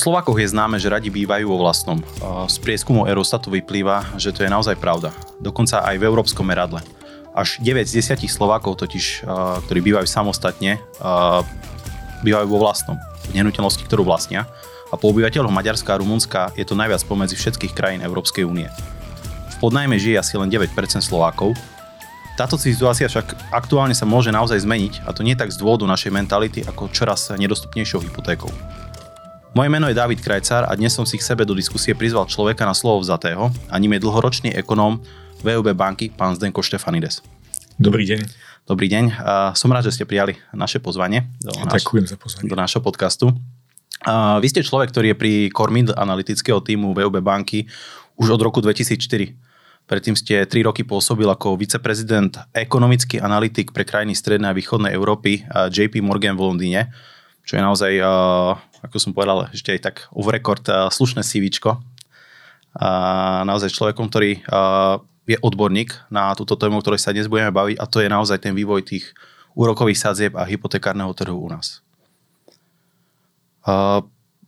Slovákoch je známe, že radi bývajú vo vlastnom. Z prieskumu Eurostatu vyplýva, že to je naozaj pravda. Dokonca aj v európskom meradle. Až 9 z 10 Slovákov totiž, ktorí bývajú samostatne, bývajú vo vlastnom, v nehnuteľnosti, ktorú vlastnia. A po obyvateľoch Maďarska a Rumunska je to najviac pomedzi všetkých krajín Európskej únie. V podnajme žije asi len 9% Slovákov. Táto situácia však aktuálne sa môže naozaj zmeniť a to nie tak z dôvodu našej mentality ako čoraz nedostupnejšou hypotékou. Moje meno je David Krajcar a dnes som si k sebe do diskusie prizval človeka na slovo vzatého a ním je dlhoročný ekonóm VUB banky, pán Zdenko Štefanides. Dobrý deň. Dobrý deň. Som rád, že ste prijali naše pozvanie do, Ďakujem za pozvanie. do našho podcastu. Vy ste človek, ktorý je pri Cormid analytického týmu VUB banky už od roku 2004. Predtým ste 3 roky pôsobil ako viceprezident ekonomický analytik pre krajiny Strednej a Východnej Európy JP Morgan v Londýne, čo je naozaj ako som povedal, ešte aj tak off record uh, slušné CVčko. Naozaj človekom, ktorý uh, je odborník na túto tému, o ktorej sa dnes budeme baviť a to je naozaj ten vývoj tých úrokových sadzieb a hypotekárneho trhu u nás.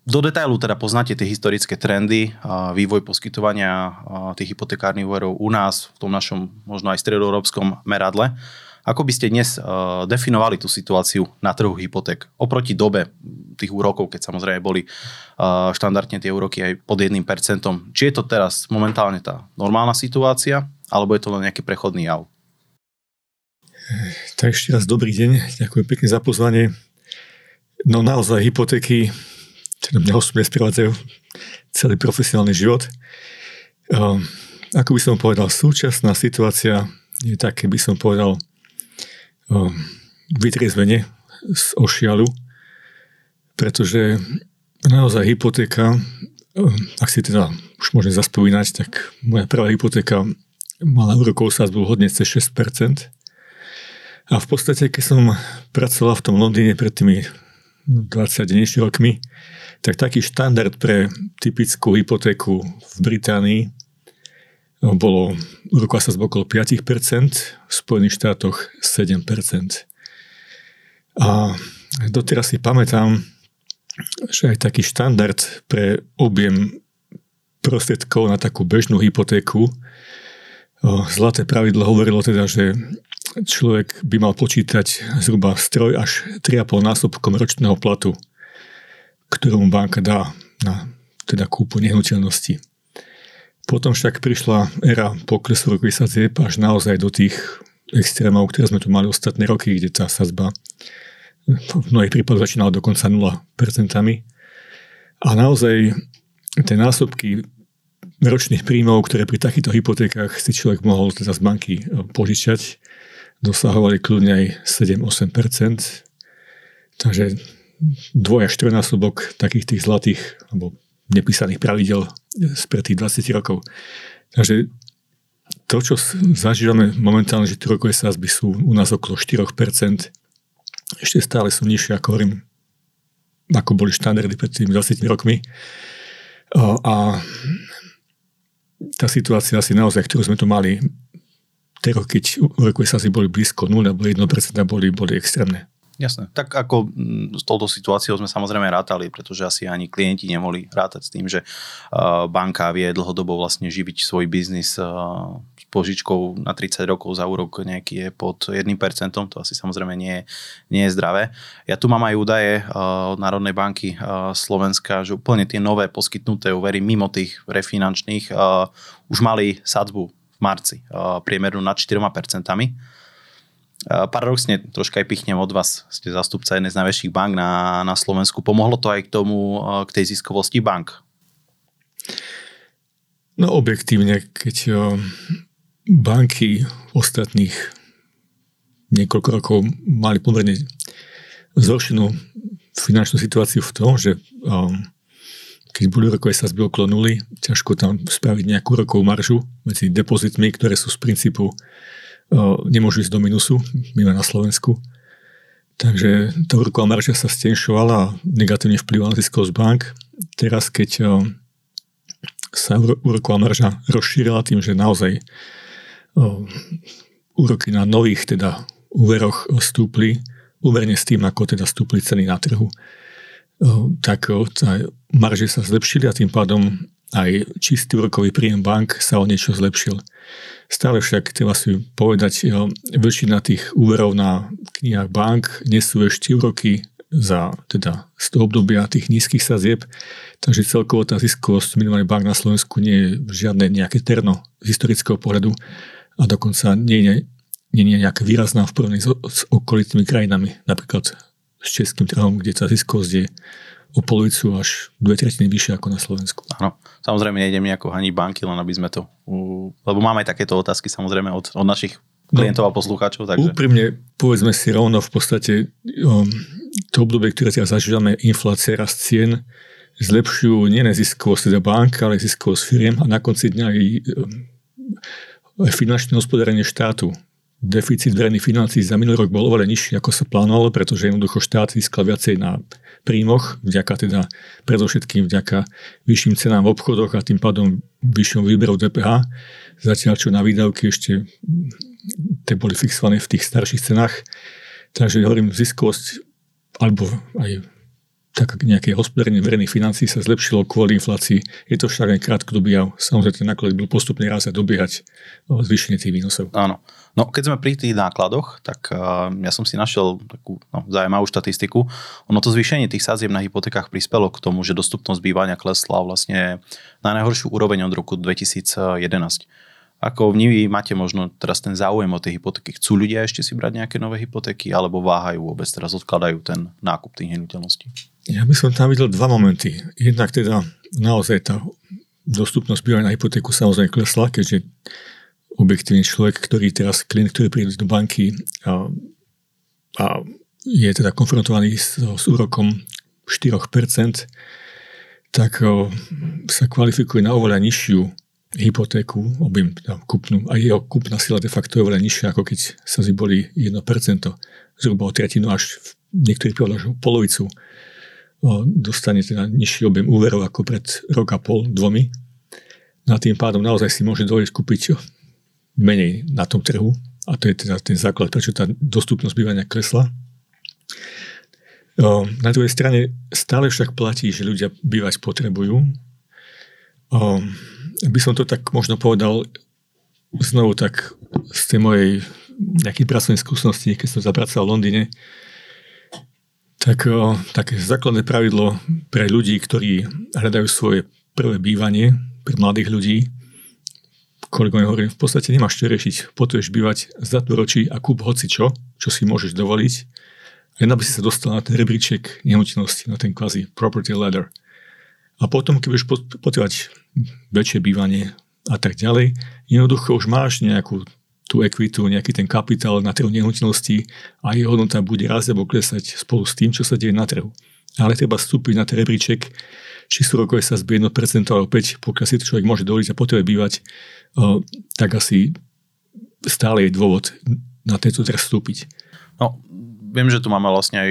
Do detailu teda poznáte tie historické trendy, vývoj poskytovania tých hypotekárnych úverov u nás, v tom našom možno aj stredoeurópskom meradle. Ako by ste dnes uh, definovali tú situáciu na trhu hypoték oproti dobe tých úrokov, keď samozrejme boli uh, štandardne tie úroky aj pod 1%. Či je to teraz momentálne tá normálna situácia, alebo je to len nejaký prechodný jav? Tak ešte raz dobrý deň, ďakujem pekne za pozvanie. No naozaj hypotéky, teda mňa osobne sprevádzajú celý profesionálny život. Um, ako by som povedal, súčasná situácia je tak, by som povedal, vytriezvenie z ošialu, pretože naozaj hypotéka, ak si teda už môžem zaspomínať, tak moja prvá hypotéka mala úrokov sázbu hodne cez 6%. A v podstate, keď som pracoval v tom Londýne pred tými 20 dnešnými rokmi, tak taký štandard pre typickú hypotéku v Británii bolo úroková sa okolo 5%, v Spojených štátoch 7%. A doteraz si pamätám, že aj taký štandard pre objem prostriedkov na takú bežnú hypotéku, zlaté pravidlo hovorilo teda, že človek by mal počítať zhruba stroj až 3,5 násobkom ročného platu, ktorú mu banka dá na teda kúpu nehnuteľnosti. Potom však prišla éra poklesu rokových sadzieb až naozaj do tých extrémov, ktoré sme tu mali ostatné roky, kde tá sazba v mnohých prípadoch začínala dokonca 0%. A naozaj tie násobky ročných príjmov, ktoré pri takýchto hypotékach si človek mohol teda z banky požičať, dosahovali kľudne aj 7-8%. Takže dvoj až trojnásobok takých tých zlatých alebo nepísaných pravidel spred tých 20 rokov. Takže to, čo zažívame momentálne, že tie rokové sázby sú u nás okolo 4%, ešte stále sú nižšie, ako hovorím, ako boli štandardy pred tými 20 rokmi. A tá situácia asi naozaj, ktorú sme tu mali, tie roky, keď rokové sázby boli blízko 0 alebo 1%, boli, boli extrémne. Jasné. Tak ako mm, s touto situáciou sme samozrejme rátali, pretože asi ani klienti nemohli rátať s tým, že banka vie dlhodobo vlastne živiť svoj biznis s požičkou na 30 rokov za úrok nejaký je pod 1%, to asi samozrejme nie, nie je zdravé. Ja tu mám aj údaje od Národnej banky Slovenska, že úplne tie nové poskytnuté úvery mimo tých refinančných už mali sadzbu v marci priemernú nad 4%. Paradoxne, troška aj pichnem od vás, ste zastupca jednej z najväčších bank na, na Slovensku. Pomohlo to aj k tomu, k tej ziskovosti bank? No objektívne, keď banky ostatných niekoľko rokov mali pomerne zhoršenú finančnú situáciu v tom, že keď boli rokové sa okolo nuly, ťažko tam spraviť nejakú rokovú maržu medzi depozitmi, ktoré sú z princípu nemôžu ísť do minusu, mimo na Slovensku. Takže tá úroková marža sa stenšovala a negatívne vplyvala na ziskovosť bank. Teraz, keď sa úroková marža rozšírila tým, že naozaj úroky na nových teda úveroch stúpli, úverne s tým, ako teda stúpli ceny na trhu. tak tá marže sa zlepšili a tým pádom aj čistý úrokový príjem bank sa o niečo zlepšil. Stále však treba si povedať, väčšina tých úverov na knihách bank nesú ešte úroky za teda z toho obdobia tých nízkych sazieb, takže celkovo tá ziskovosť minimálne bank na Slovensku nie je žiadne nejaké terno z historického pohľadu a dokonca nie je, nie je nejaká výrazná v porovnaní s, s okolitými krajinami, napríklad s českým trhom, kde tá ziskovosť je o polovicu až dve tretiny vyššie ako na Slovensku. Áno, samozrejme nejdem nejako ani banky, len aby sme to... Lebo máme takéto otázky samozrejme od, od našich no, klientov no, a poslucháčov. Takže... Úprimne, povedzme si rovno v podstate um, to obdobie, ktoré teraz zažívame, inflácia, rast cien, zlepšujú nie neziskovosť teda bank, ale ziskovosť firiem a na konci dňa aj, um, aj finančné hospodárenie štátu deficit verejných financí za minulý rok bol oveľa nižší, ako sa plánovalo, pretože jednoducho štát získal viacej na príjmoch, vďaka teda predovšetkým vďaka vyšším cenám v obchodoch a tým pádom vyššom výberu DPH, zatiaľ čo na výdavky ešte tie boli fixované v tých starších cenách. Takže hovorím, ziskovosť alebo aj tak nejaké hospodárenie verejných financí sa zlepšilo kvôli inflácii. Je to však aj krátkodobý jav. Samozrejme, ten náklad byl postupne raz a dobiehať zvýšenie tých výnosov. Áno. No keď sme pri tých nákladoch, tak uh, ja som si našiel takú no, zaujímavú štatistiku. Ono to zvýšenie tých sadzieb na hypotékach prispelo k tomu, že dostupnosť bývania klesla vlastne na najhoršiu úroveň od roku 2011. Ako vy máte možno teraz ten záujem o tie hypotéky? Chcú ľudia ešte si brať nejaké nové hypotéky alebo váhajú vôbec, teraz odkladajú ten nákup tých nehnuteľností? Ja by som tam videl dva momenty. Jednak teda naozaj tá dostupnosť bývania na hypotéku samozrejme klesla, keďže objektívny človek, ktorý teraz, klient, ktorý príde do banky a, a je teda konfrontovaný s, s úrokom 4%, tak o, sa kvalifikuje na oveľa nižšiu hypotéku, objem kúpnu, a jeho kúpna sila de facto je oveľa nižšia, ako keď sa boli 1%, zhruba o tretinu až v niektorých prípadoch polovicu dostane teda nižší objem úverov ako pred rok a pol, dvomi. No a tým pádom naozaj si môže dovoliť kúpiť menej na tom trhu a to je teda ten základ, prečo tá dostupnosť bývania klesla. Na druhej strane stále však platí, že ľudia bývať potrebujú. By som to tak možno povedal znovu tak z tej mojej nejakej pracovnej skúsenosti, keď som zapracoval v Londýne, tak také základné pravidlo pre ľudí, ktorí hľadajú svoje prvé bývanie, pre mladých ľudí, kolegovia hovorím, v podstate nemáš čo riešiť. Potrebuješ bývať zatvoročí a kúp hoci čo, čo si môžeš dovoliť, len aby si sa dostal na ten rebríček nehnuteľnosti, na ten kvázi property ladder. A potom, keď budeš potrebovať väčšie bývanie a tak ďalej, jednoducho už máš nejakú tú ekvitu, nejaký ten kapitál na trhu nehnuteľnosti a jeho hodnota bude raz alebo klesať spolu s tým, čo sa deje na trhu. Ale treba vstúpiť na ten rebríček, či sú rokové sa zbie 1% alebo 5, pokiaľ si to človek môže dovoliť a potrebuje bývať tak asi stále je dôvod na tento trh vstúpiť. No, viem, že tu máme vlastne aj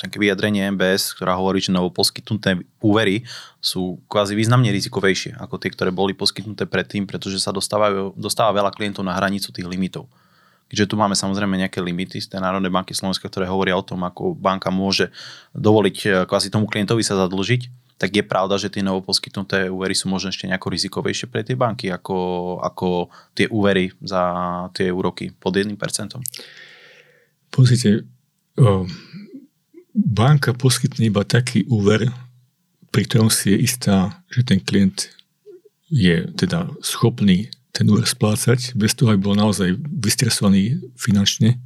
také vyjadrenie MBS, ktorá hovorí, že novo poskytnuté úvery sú kvázi významne rizikovejšie ako tie, ktoré boli poskytnuté predtým, pretože sa dostáva veľa klientov na hranicu tých limitov. Keďže tu máme samozrejme nejaké limity z tej Národnej banky Slovenska, ktoré hovoria o tom, ako banka môže dovoliť eh, kvázi tomu klientovi sa zadlžiť, tak je pravda, že tie novoposkytnuté úvery sú možno ešte nejako rizikovejšie pre tie banky ako, ako tie úvery za tie úroky pod 1%? Pozrite, banka poskytne iba taký úver, pri ktorom si je istá, že ten klient je teda schopný ten úver splácať, bez toho, aby bol naozaj vystresovaný finančne.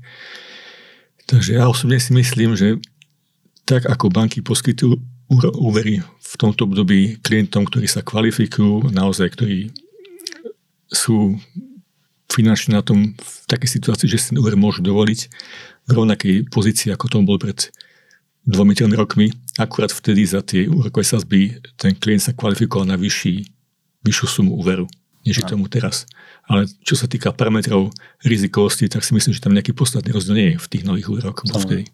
Takže ja osobne si myslím, že tak ako banky poskytujú úvery v tomto období klientom, ktorí sa kvalifikujú, naozaj, ktorí sú finančne na tom v takej situácii, že si ten úver môžu dovoliť v rovnakej pozícii, ako tom bol pred dvomi, tromi rokmi. Akurát vtedy za tie úrokové sazby ten klient sa kvalifikoval na vyšší, vyššiu sumu úveru, než je tomu teraz. Ale čo sa týka parametrov rizikovosti, tak si myslím, že tam nejaký podstatný rozdiel nie je v tých nových bol vtedy.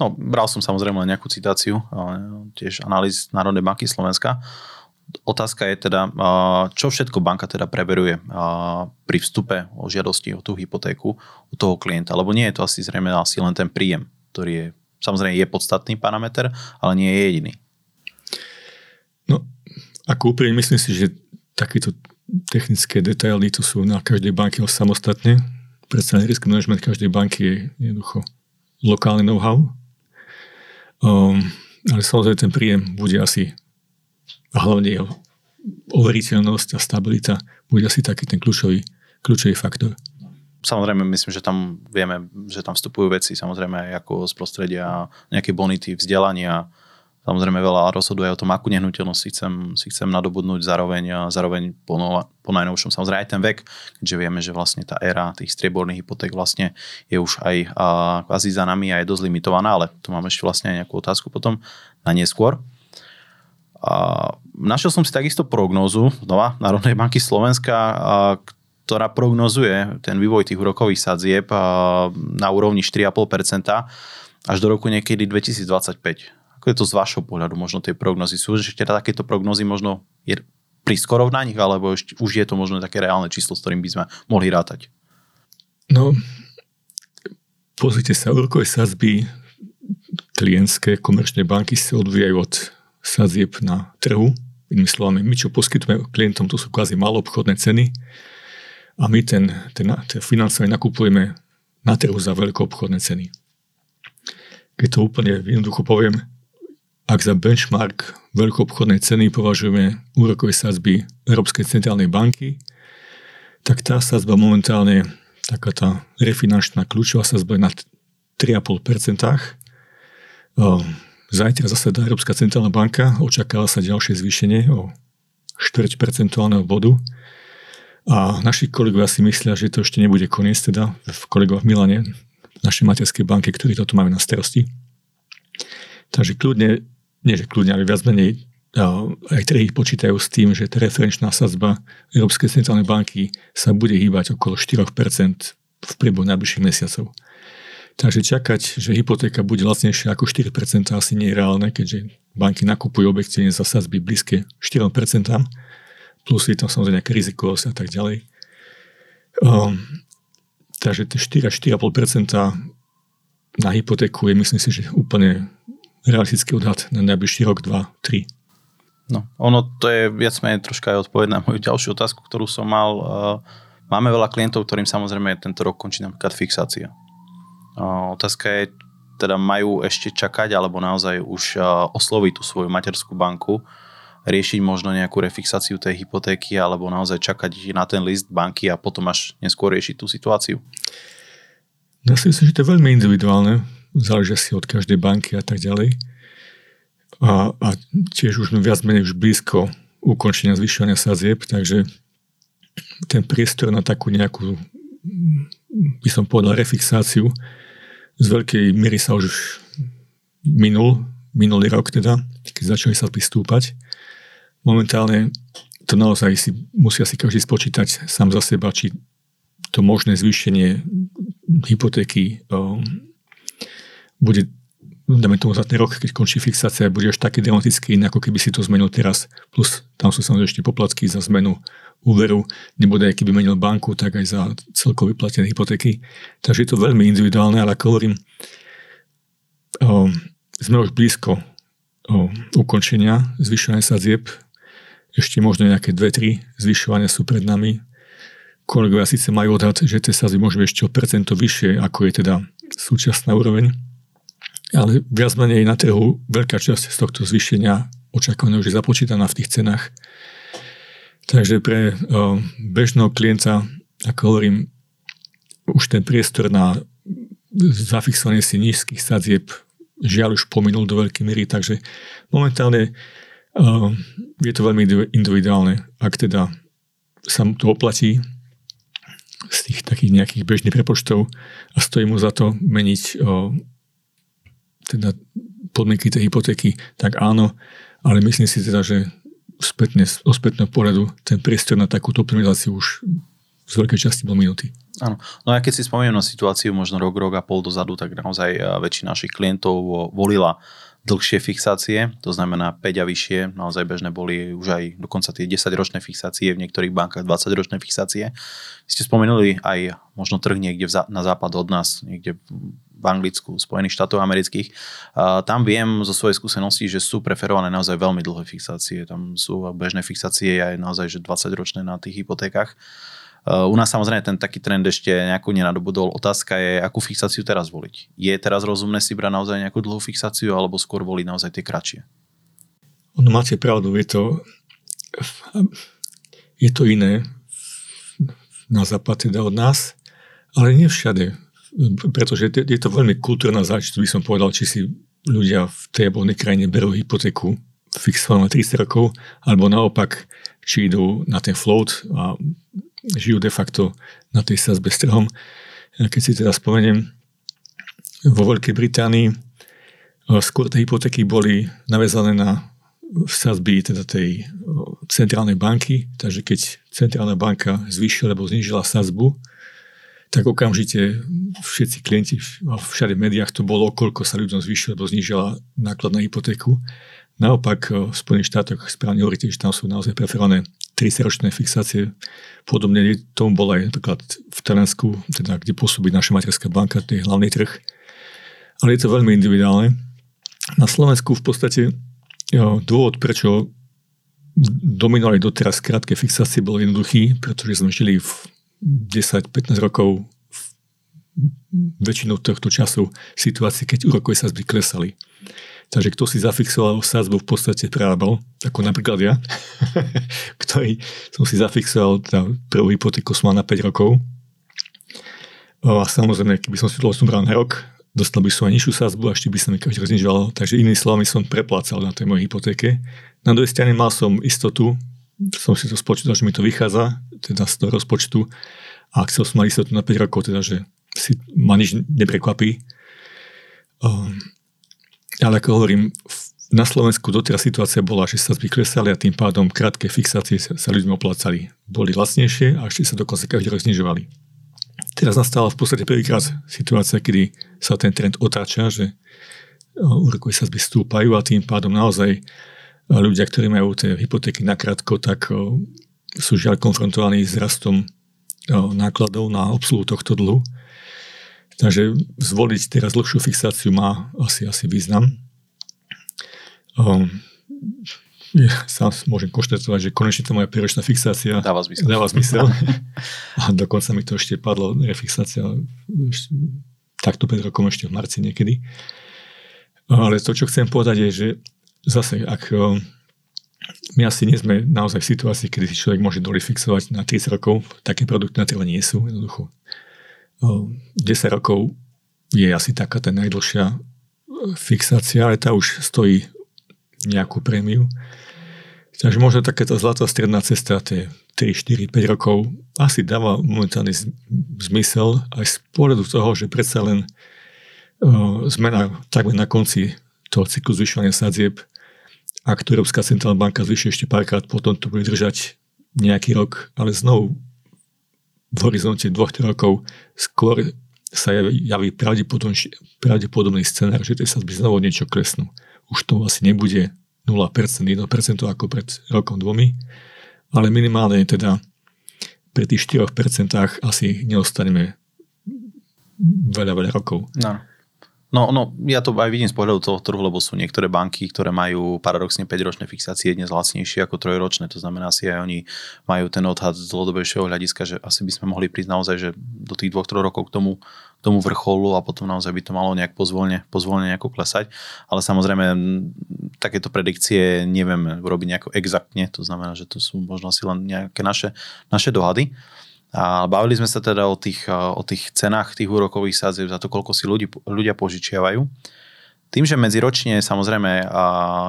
No, bral som samozrejme nejakú citáciu, tiež analýz Národnej banky Slovenska. Otázka je teda, čo všetko banka teda preveruje pri vstupe o žiadosti o tú hypotéku u toho klienta, lebo nie je to asi zrejme asi len ten príjem, ktorý je samozrejme je podstatný parameter, ale nie je jediný. No, ako úprimne myslím si, že takéto technické detaily to sú na každej banke samostatne. Predsa risk management každej banky je jednoducho lokálny know-how. Um, ale samozrejme ten príjem bude asi hlavne jeho overiteľnosť a stabilita bude asi taký ten kľúčový, kľúčový faktor. Samozrejme, myslím, že tam vieme, že tam vstupujú veci, samozrejme ako z prostredia nejaké bonity, vzdelania, Samozrejme veľa rozhoduje o tom, akú nehnuteľnosť si chcem, si chcem nadobudnúť zároveň, a zároveň po, nova, po najnovšom. Samozrejme aj ten vek, keďže vieme, že vlastne tá éra tých strieborných hypoték vlastne je už aj a, kvázi za nami a je dosť limitovaná, ale tu mám ešte vlastne aj nejakú otázku potom na neskôr. Našiel som si takisto prognózu znova Národnej banky Slovenska, ktorá prognozuje ten vývoj tých úrokových sadzieb na úrovni 4,5% až do roku niekedy 2025 ako je to z vašho pohľadu, možno tie prognozy? Sú ešte teda takéto prognozy možno je prískoro na nich, alebo ešte, už je to možno také reálne číslo, s ktorým by sme mohli rátať? No, pozrite sa, úrokové sazby klientské komerčné banky sa odvíjajú od sadzieb na trhu. Inými slovami, my čo poskytujeme klientom, to sú kvázi obchodné ceny a my ten, ten, ten financovanie nakupujeme na trhu za obchodné ceny. Keď to úplne jednoducho poviem, ak za benchmark veľkoobchodnej ceny považujeme úrokové sadzby Európskej centrálnej banky, tak tá sadzba momentálne, taká tá refinančná kľúčová sadzba je na 3,5%. Zajtra zase Európska centrálna banka, očakáva sa ďalšie zvýšenie o 4 percentuálneho bodu. A naši kolegovia si myslia, že to ešte nebude koniec, teda v kolegov v Milane, našej materskej banky, ktorí toto majú na starosti. Takže kľudne nie že kľudne, ale viac menej aj trhy počítajú s tým, že tá referenčná sazba Európskej centrálnej banky sa bude hýbať okolo 4% v priebehu najbližších mesiacov. Takže čakať, že hypotéka bude lacnejšia ako 4% asi nie je reálne, keďže banky nakupujú objektívne za sazby blízke 4%, plus je tam samozrejme nejaké rizikovosť a tak ďalej. Um, takže tie 4 4,5% na hypotéku je myslím si, že úplne realistický odhad na najbližší rok, dva, tri. No, ono to je viac menej troška aj odpoveď na moju ďalšiu otázku, ktorú som mal. Uh, máme veľa klientov, ktorým samozrejme tento rok končí napríklad fixácia. Otázka je, teda majú ešte čakať, alebo naozaj už osloviť tú svoju materskú banku, riešiť možno nejakú refixáciu tej hypotéky, alebo naozaj čakať na ten list banky a potom až neskôr riešiť tú situáciu? Ja si myslím, že to je veľmi individuálne záležia si od každej banky a tak ďalej. A, a tiež už viac menej už blízko ukončenia zvyšovania sadzieb, takže ten priestor na takú nejakú, by som povedal, refixáciu z veľkej miery sa už minul, minulý rok teda, keď začali sa pristúpať. Momentálne to naozaj si, musia si každý spočítať sám za seba, či to možné zvýšenie hypotéky bude dáme tomu za rok, keď končí fixácia, bude až taký dramatický ako keby si to zmenil teraz. Plus tam sú samozrejme ešte poplatky za zmenu úveru, nebude aj keby menil banku, tak aj za celkovo vyplatené hypotéky. Takže je to veľmi individuálne, ale ako hovorím, o, sme už blízko ukončenia zvyšovania sadzieb. Ešte možno nejaké dve, tri zvyšovania sú pred nami. Kolegovia síce majú odhad, že tie sadzby môžu ešte o percento vyššie, ako je teda súčasná úroveň ale viac menej na trhu veľká časť z tohto zvýšenia očakávané už je započítaná v tých cenách. Takže pre o, bežného klienta, ako hovorím, už ten priestor na zafixovanie si nízkych sadzieb žiaľ už pominul do veľkej miery, takže momentálne o, je to veľmi individuálne. Ak teda sa to oplatí z tých takých nejakých bežných prepočtov a stojí mu za to meniť o, teda podmienky tej hypotéky, tak áno, ale myslím si teda, že spätne, o spätného pohľadu ten priestor na takúto optimizáciu už z veľkej časti bol minutý. Áno. No a keď si spomeniem na situáciu možno rok, rok a pol dozadu, tak naozaj eh, väčšina našich klientov volila dlhšie fixácie, to znamená 5 a vyššie, naozaj bežné boli už aj dokonca tie 10-ročné fixácie, v niektorých bankách 20-ročné fixácie. Ste spomenuli aj možno trh niekde na západ od nás, niekde v Anglicku, Spojených štátov amerických. Tam viem zo svojej skúsenosti, že sú preferované naozaj veľmi dlhé fixácie. Tam sú bežné fixácie aj naozaj že 20 ročné na tých hypotékach. U nás samozrejme ten taký trend ešte nejakú nenadobudol. Otázka je, akú fixáciu teraz voliť. Je teraz rozumné si brať naozaj nejakú dlhú fixáciu alebo skôr voliť naozaj tie kratšie? Ono máte pravdu, je to, je to iné na západ teda od nás, ale nie všade. Pretože je to veľmi kultúrna záležitosť, by som povedal, či si ľudia v tej obvodnej krajine berú hypotéku fixovanú na 30 rokov, alebo naopak, či idú na ten float a žijú de facto na tej sazbe s trhom. Keď si teda spomeniem, vo Veľkej Británii skôr tie hypotéky boli navezané na sazby teda tej centrálnej banky, takže keď centrálna banka zvýšila alebo znížila sazbu, tak okamžite všetci klienti všade v médiách to bolo, koľko sa ľuďom zvýšila alebo znížila náklad na hypotéku. Naopak v Spojených štátoch správne hovoríte, že tam sú naozaj preferované 30-ročné fixácie. Podobne tomu bolo aj napríklad v Taliansku, teda kde pôsobí naša materská banka, to je hlavný trh. Ale je to veľmi individuálne. Na Slovensku v podstate dôvod, prečo dominovali doteraz krátke fixácie, bol jednoduchý, pretože sme žili v 10-15 rokov väčšinou tohto času v situácii, keď úrokové sazby klesali. Takže kto si zafixoval sázbu v podstate prerábal, ako napríklad ja, ktorý som si zafixoval tá prvú hypotéku som mal na 5 rokov. A samozrejme, keby som si to bral na rok, dostal by som aj nižšiu sázbu a ešte by sa mi každý rok znižoval. Takže inými slovami som preplácal na tej mojej hypotéke. Na druhej strane mal som istotu, som si to spočítal, že mi to vychádza, teda z toho rozpočtu a chcel som mať istotu na 5 rokov, teda, že si ma nič neprekvapí. Um, ale ako hovorím, na Slovensku doteraz situácia bola, že sa klesali a tým pádom krátke fixácie sa, sa ľuďmi oplácali. Boli lacnejšie a ešte sa dokonca každý rok znižovali. Teraz nastala v podstate prvýkrát situácia, kedy sa ten trend otáča, že úrokové sazby stúpajú a tým pádom naozaj ľudia, ktorí majú tie hypotéky nakrátko, tak sú žiaľ konfrontovaní s rastom nákladov na obsluhu tohto dlhu. Takže zvoliť teraz dlhšiu fixáciu má asi, asi význam. Ja sám môžem konštatovať, že konečne to moja príročná fixácia dáva zmysel. Dáva zmysel. A dokonca mi to ešte padlo, refixácia takto pred rokom ešte v marci niekedy. Ale to, čo chcem povedať je, že zase, ak my asi nie sme naozaj v situácii, kedy si človek môže doli fixovať na 30 rokov, také produkty na trhu nie sú, jednoducho. 10 rokov je asi taká tá najdlhšia fixácia, ale tá už stojí nejakú prémiu. Takže možno takéto zlatá stredná cesta, tie 3, 4, 5 rokov, asi dáva momentálny zmysel aj z pohľadu toho, že predsa len uh, sme na, takmer na konci toho cyklu zvyšovania sadzieb. Ak to Európska centrálna banka zvyšuje ešte párkrát, potom to bude držať nejaký rok, ale znovu v horizonte dvoch, rokov skôr sa javí, javí pravdepodobný scenár, že tie sadzby znovu niečo klesnú. Už to asi nebude 0%, 1% ako pred rokom dvomi, ale minimálne teda pri tých 4% asi neostaneme veľa, veľa rokov. No. No, no, ja to aj vidím z pohľadu toho trhu, lebo sú niektoré banky, ktoré majú paradoxne 5-ročné fixácie dnes lacnejšie ako trojročné. To znamená, si aj oni majú ten odhad z dlhodobejšieho hľadiska, že asi by sme mohli prísť naozaj, že do tých dvoch, troch rokov k tomu, tomu vrcholu a potom naozaj by to malo nejak pozvolne, pozvolne nejako klesať. Ale samozrejme, takéto predikcie nevieme urobiť nejako exaktne, to znamená, že to sú možno asi len nejaké naše, naše dohady. A bavili sme sa teda o tých, o tých cenách tých úrokových sadzieb za to, koľko si ľudí, ľudia požičiavajú. Tým, že medziročne samozrejme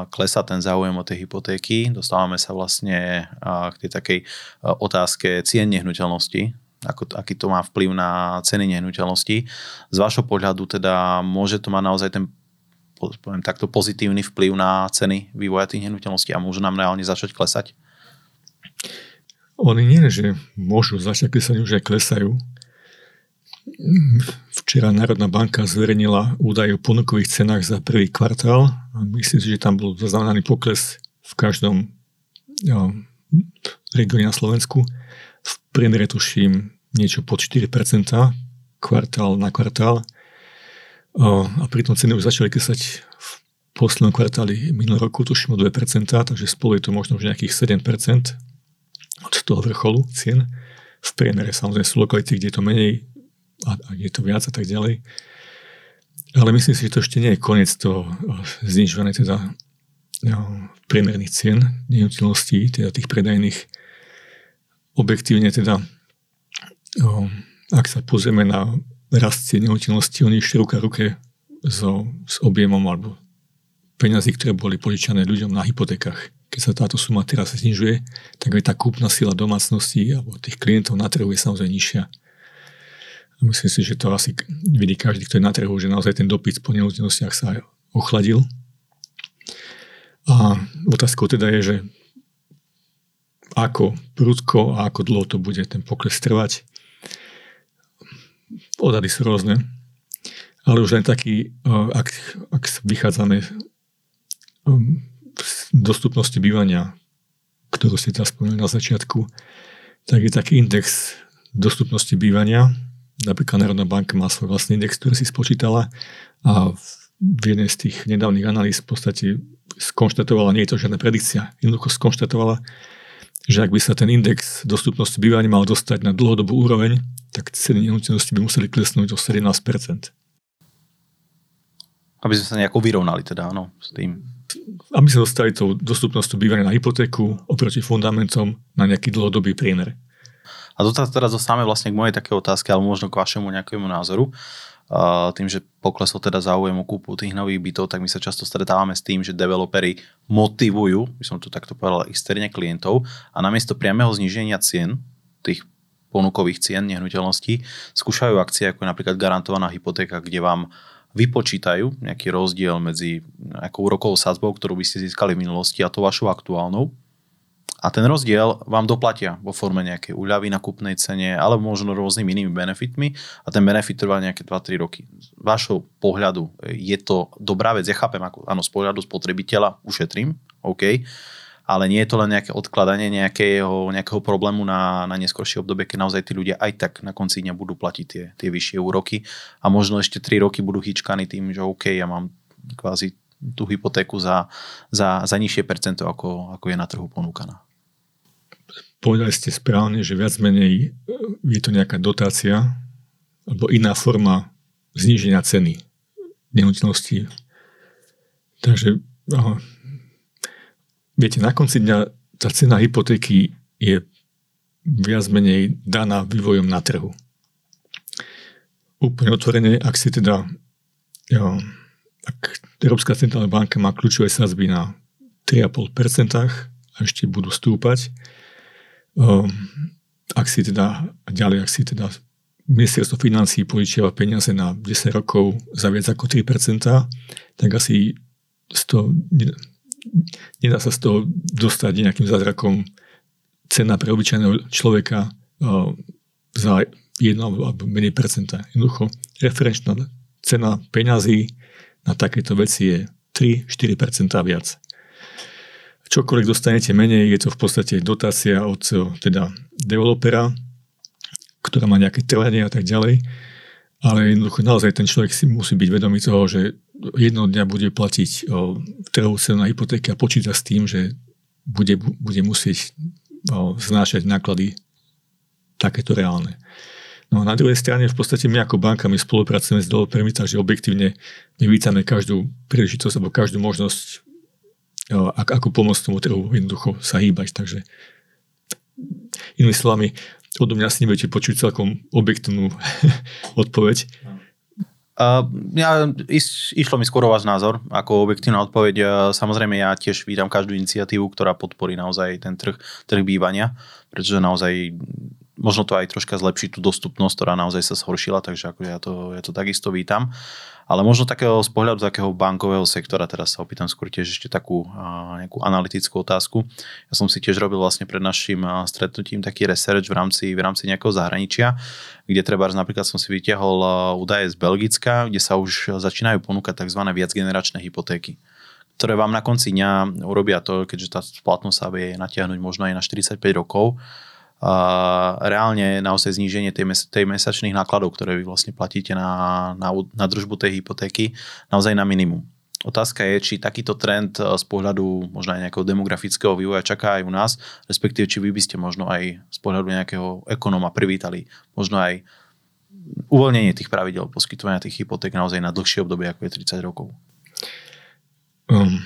klesá ten záujem o tej hypotéky, dostávame sa vlastne k tej takej otázke cien nehnuteľnosti, ako, aký to má vplyv na ceny nehnuteľnosti. Z vášho pohľadu teda môže to mať naozaj ten poviem takto pozitívny vplyv na ceny vývoja tých nehnuteľností a môžu nám reálne začať klesať? Oni nie, že môžu začať klesať, už aj klesajú. Včera Národná banka zverejnila údaj o ponukových cenách za prvý kvartál myslím si, že tam bol zaznamenaný pokles v každom jo, regióne na Slovensku. V priemere tuším niečo pod 4% kvartál na kvartál. a pritom ceny už začali kesať v poslednom kvartáli minulého roku, tuším o 2%, takže spolu je to možno už nejakých 7% od toho vrcholu cien. V priemere samozrejme sú lokality, kde je to menej a, a je to viac a tak ďalej. Ale myslím si, že to ešte nie je koniec toho znižovania teda no, priemerných cien nehnuteľností, teda tých predajných. Objektívne teda, no, ak sa pozrieme na rast cien nehnuteľností, oni išli ruka ruke so, s objemom alebo peňazí, ktoré boli požičané ľuďom na hypotékach keď sa táto suma teraz znižuje, tak aj tá kúpna sila domácností alebo tých klientov na trhu je samozrejme nižšia. Myslím si, že to asi vidí každý, kto je na trhu, že naozaj ten dopyt po nehnuteľnostiach sa ochladil. A otázkou teda je, že ako prudko a ako dlho to bude ten pokles trvať. Odhady sú rôzne, ale už len taký, ak, ak vychádzame um, dostupnosti bývania, ktorú ste teraz spomenuli na začiatku, tak je taký index dostupnosti bývania. Napríklad Národná banka má svoj vlastný index, ktorý si spočítala a v jednej z tých nedávnych analýz v podstate skonštatovala, nie je to žiadna predikcia, jednoducho skonštatovala, že ak by sa ten index dostupnosti bývania mal dostať na dlhodobú úroveň, tak ceny nehnuteľnosti by museli klesnúť o 17%. Aby sme sa nejako vyrovnali teda, áno, s tým aby sa dostali tou dostupnosťou bývania na hypotéku oproti fundamentom na nejaký dlhodobý priemer. A to teraz zostáme vlastne k mojej také otázke, ale možno k vašemu nejakému názoru. Tým, že poklesol teda záujem o kúpu tých nových bytov, tak my sa často stretávame s tým, že developeri motivujú, by som to takto povedal, externe klientov a namiesto priamého zníženia cien tých ponukových cien nehnuteľností skúšajú akcie ako napríklad garantovaná hypotéka, kde vám vypočítajú nejaký rozdiel medzi nejakou úrokovou sadzbou, ktorú by ste získali v minulosti a to vašou aktuálnou. A ten rozdiel vám doplatia vo forme nejakej úľavy na kúpnej cene alebo možno rôznymi inými benefitmi a ten benefit trvá nejaké 2-3 roky. Z vášho pohľadu je to dobrá vec, ja chápem, ako, áno, z pohľadu spotrebiteľa ušetrím, OK, ale nie je to len nejaké odkladanie nejakého, nejakého problému na, na neskôršie obdobie, keď naozaj tí ľudia aj tak na konci dňa budú platiť tie, tie vyššie úroky a možno ešte 3 roky budú hýčkaní tým, že OK, ja mám kvázi tú hypotéku za, za, za nižšie percento, ako, ako je na trhu ponúkaná. Povedali ste správne, že viac menej e, je to nejaká dotácia alebo iná forma zníženia ceny nehnuteľností. Takže Viete, na konci dňa tá cena hypotéky je viac menej daná vývojom na trhu. Úplne otvorene, ak si teda jo, ak Európska centrálna banka má kľúčové sazby na 3,5% a ešte budú stúpať, um, ak si teda, ďalej, ak si teda ministerstvo financí požičiava peniaze na 10 rokov za viac ako 3%, tak asi 100, nedá sa z toho dostať nejakým zázrakom cena pre obyčajného človeka za jedno alebo menej percenta. Jednoducho, referenčná cena peňazí na takéto veci je 3-4% viac. Čokoľvek dostanete menej, je to v podstate dotácia od teda developera, ktorá má nejaké trvanie a tak ďalej. Ale jednoducho naozaj ten človek si musí byť vedomý toho, že jedného dňa bude platiť trhovú na hypotéke a počíta s tým, že bude, bude musieť znášať náklady takéto reálne. No a na druhej strane v podstate my ako banka my spolupracujeme s developermi, takže objektívne my vítame každú príležitosť alebo každú možnosť, ako pomôcť tomu trhu jednoducho sa hýbať. Takže inými slovami, odo mňa si nebudete počuť celkom objektívnu odpoveď. Uh, ja, iš, išlo mi skôr o váš názor ako objektívna odpoveď. Samozrejme ja tiež vítam každú iniciatívu, ktorá podporí naozaj ten trh, trh bývania, pretože naozaj možno to aj troška zlepší tú dostupnosť, ktorá naozaj sa zhoršila, takže ako ja to, ja to takisto vítam. Ale možno takého z pohľadu takého bankového sektora, teraz sa opýtam skôr tiež ešte takú nejakú analytickú otázku. Ja som si tiež robil vlastne pred našim stretnutím taký research v rámci, v rámci nejakého zahraničia, kde treba napríklad som si vytiahol údaje z Belgicka, kde sa už začínajú ponúkať tzv. viacgeneračné hypotéky ktoré vám na konci dňa urobia to, keďže tá splatnosť sa vie natiahnuť možno aj na 45 rokov, reálne naozaj zníženie tej, mes- tej mesačných nákladov, ktoré vy vlastne platíte na, na, na držbu tej hypotéky, naozaj na minimum. Otázka je, či takýto trend e, z pohľadu možno aj nejakého demografického vývoja čaká aj u nás, respektíve či vy by ste možno aj z pohľadu nejakého ekonóma privítali možno aj uvoľnenie tých pravidel poskytovania tých hypoték naozaj na dlhšie obdobie, ako je 30 rokov. Um,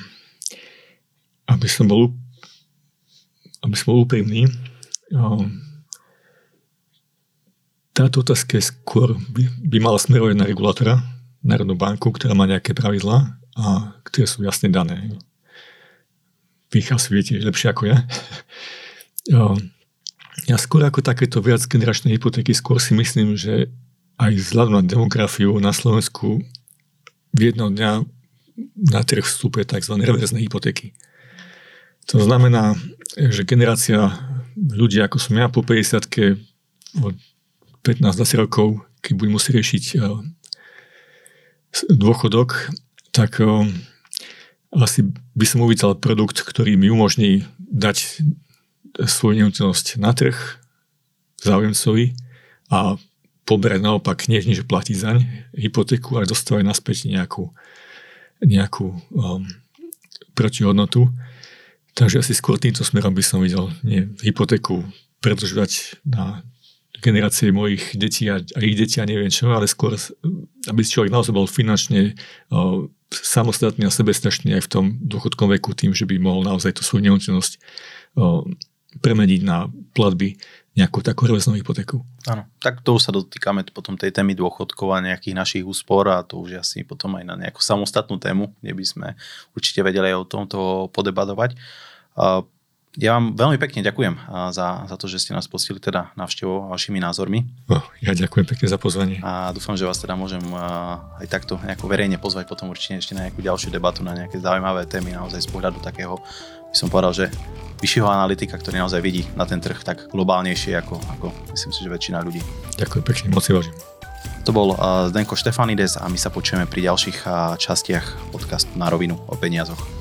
aby som bol aby som bol úprimný, táto otázka skôr by, by mala smerovať na regulátora, Národnú banku, ktorá má nejaké pravidlá a ktoré sú jasne dané. Vy ich asi viete lepšie ako ja. Ja skôr ako takéto viacgeneračné hypotéky skôr si myslím, že aj vzhľadom na demografiu na Slovensku v jednom dňa na trh vstúpuje tzv. reverzné hypotéky. To znamená, že generácia ľudí ako som ja po 50 od 15-20 rokov, keď budú musieť riešiť dôchodok, tak asi by som uvítal produkt, ktorý mi umožní dať svoju nehnuteľnosť na trh záujemcovi a poberať naopak nie, že platiť zaň hypotéku, ale dostávať naspäť nejakú, nejakú um, protihodnotu. Takže asi skôr týmto smerom by som videl nie hypotéku predlžovať na generácie mojich detí a, a ich detí a neviem čo, ale skôr, aby človek naozaj bol finančne o, samostatný a sebestačný aj v tom dôchodkom veku tým, že by mohol naozaj tú svoju nehnuteľnosť premeniť na platby nejakú takú reveznú hypotéku. Áno, tak to už sa dotýkame potom tej témy dôchodkov a nejakých našich úspor a to už asi potom aj na nejakú samostatnú tému, kde by sme určite vedeli aj o tomto podebatovať. Ja vám veľmi pekne ďakujem za, za to, že ste nás postili teda navštevou a vašimi názormi. No, ja ďakujem pekne za pozvanie. A dúfam, že vás teda môžem aj takto nejako verejne pozvať potom určite ešte na nejakú ďalšiu debatu, na nejaké zaujímavé témy naozaj z pohľadu takého, by som povedal, že vyššieho analytika, ktorý naozaj vidí na ten trh tak globálnejšie ako, ako myslím si, že väčšina ľudí. Ďakujem pekne, moc si vážim. To bol Zdenko Štefanides a my sa počujeme pri ďalších častiach podcastu na rovinu o peniazoch.